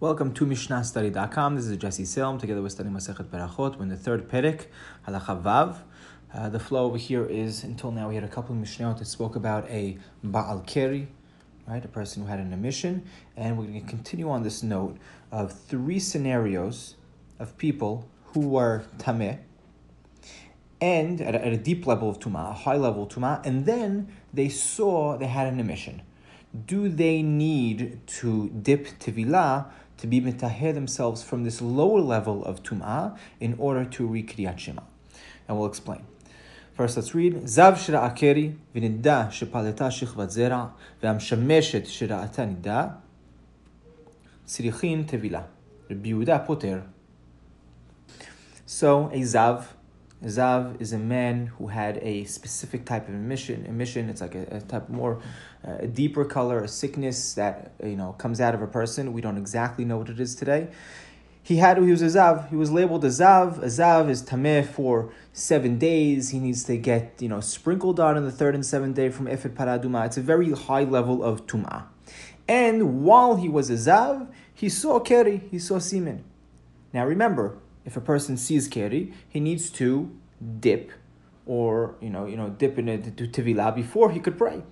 Welcome to MishnahStudy.com. This is Jesse Salem together with studying Masechet Berachot. We're in the third Perek, Halacha Vav. Uh, the flow over here is until now we had a couple of Mishnayot that spoke about a Baal Keri, right, a person who had an emission, and we're going to continue on this note of three scenarios of people who were Tameh, and at a, at a deep level of tuma, a high level of Tumah, and then they saw they had an emission. Do they need to dip Tevilah to be mitahir themselves from this lower level of tum'ah in order to rekriyat Shema. And we'll explain. First, let's read. Zav shira akeri v'nidda shepaleta shichvat zera v'amshameshet shira'ata nidda tzirichin tevila. Rabbi poter. So, a zav, zav is a man who had a specific type of emission. Emission, it's like a, a type more uh, a deeper color, a sickness that you know comes out of a person. We don't exactly know what it is today. He had he was a zav. He was labeled a zav. A zav is tameh for seven days. He needs to get you know sprinkled on in the third and seventh day from efer parah adumah. It's a very high level of tumah. And while he was a zav, he saw keri. He saw semen. Now remember, if a person sees keri, he needs to dip, or you know you know dip in it to tivila before he could pray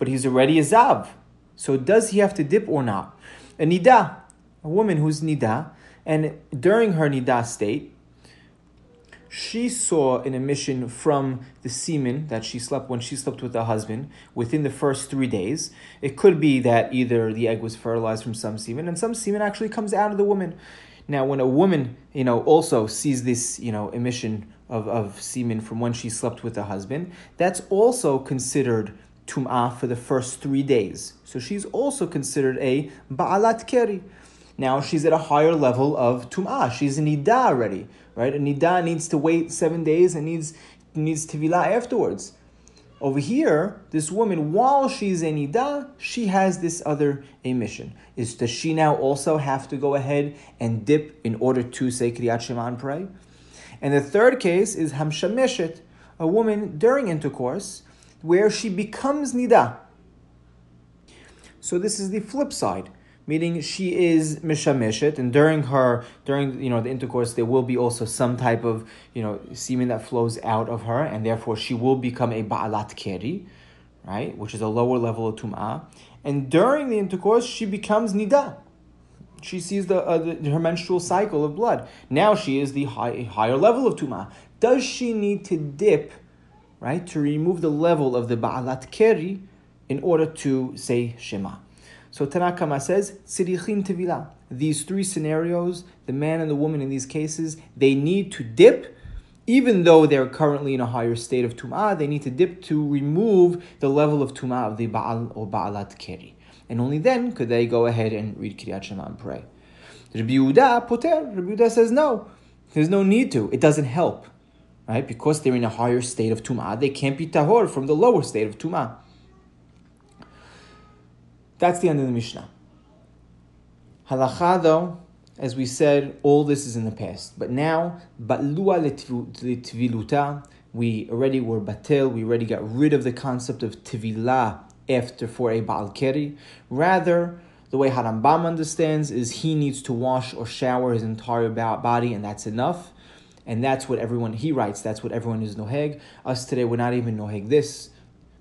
but he's already a Zav. So does he have to dip or not? A Nida, a woman who's Nida, and during her Nida state, she saw an emission from the semen that she slept when she slept with her husband within the first three days. It could be that either the egg was fertilized from some semen and some semen actually comes out of the woman. Now, when a woman, you know, also sees this, you know, emission of, of semen from when she slept with her husband, that's also considered tum'ah for the first three days. So she's also considered a ba'alat keri. Now she's at a higher level of tum'ah. She's a nida already, right? A nida needs to wait seven days and needs needs tevilah afterwards. Over here, this woman, while she's a Nida, she has this other emission. Is does she now also have to go ahead and dip in order to say kriyat shema and pray? And the third case is hamshameshet, a woman during intercourse where she becomes nida. So this is the flip side, meaning she is mishameshet, and during her during you know the intercourse there will be also some type of you know semen that flows out of her, and therefore she will become a ba'alat keri, right, which is a lower level of tum'ah. And during the intercourse she becomes nida. She sees the, uh, the, her menstrual cycle of blood. Now she is the high, higher level of tum'ah. Does she need to dip? right, to remove the level of the Ba'alat Keri in order to say Shema. So Tanna Kama says, Tzirichin Tevila. These three scenarios, the man and the woman in these cases, they need to dip, even though they're currently in a higher state of Tum'ah, they need to dip to remove the level of Tum'ah of the Ba'al or Ba'alat Keri. And only then could they go ahead and read Kriyat Shema and pray. Rabbi Yehuda, Poter, Rabbi Yehuda says no. There's no need to. It doesn't help right? Because they're in a higher state of tum'ah, they can't be tahor from the lower state of tum'ah. That's the end of the Mishnah. Halacha, though, as we said, all this is in the past. But now, batlua letviluta, we already were batel, we already got rid of the concept of tivilah after for a baal keri. Rather, the way Harambam understands is he needs to wash or shower his entire body, and that's enough and that's what everyone he writes. That's what everyone is noheg. Us today, we're not even noheg this.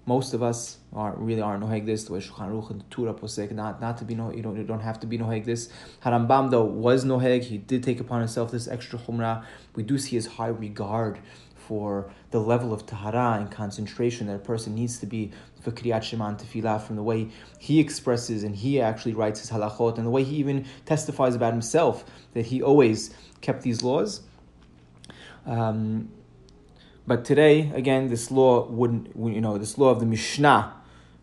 Most of us are really are noheg this. The way Shulchan Aruch and the Torah posek not not to be no you don't you don't have to be noheg this. Harambam though was noheg. He did take upon himself this extra chumrah. We do see his high regard for the level of tahara and concentration that a person needs to be for kriyat shema and tefillah from the way he expresses and he actually writes his halachot and the way he even testifies about himself that he always kept these laws. Um, but today, again, this law wouldn't, you know, this law of the Mishnah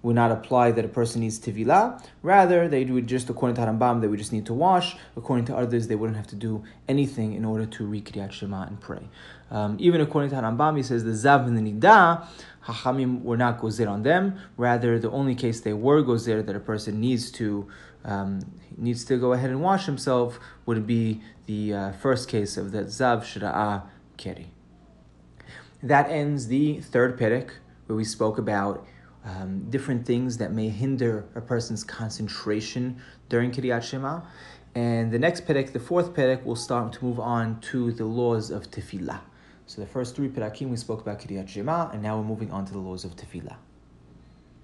would not apply that a person needs tevilah. Rather, they it just according to Harambam, they would just need to wash. According to others, they wouldn't have to do anything in order to read Kriyat Shema and pray. Um, even according to Harambam, he says the Zav and the Nida, Hachamim were not gozer on them. Rather, the only case they were gozer that a person needs to um, needs to go ahead and wash himself would be the uh, first case of the Zav Shira'ah Keri. That ends the third Perek, where we spoke about um, different things that may hinder a person's concentration during Kriyat Shema. And the next perek, the fourth perek, will start to move on to the laws of tefillah. So the first three perakim we spoke about Kriyat Shema, and now we're moving on to the laws of tefillah.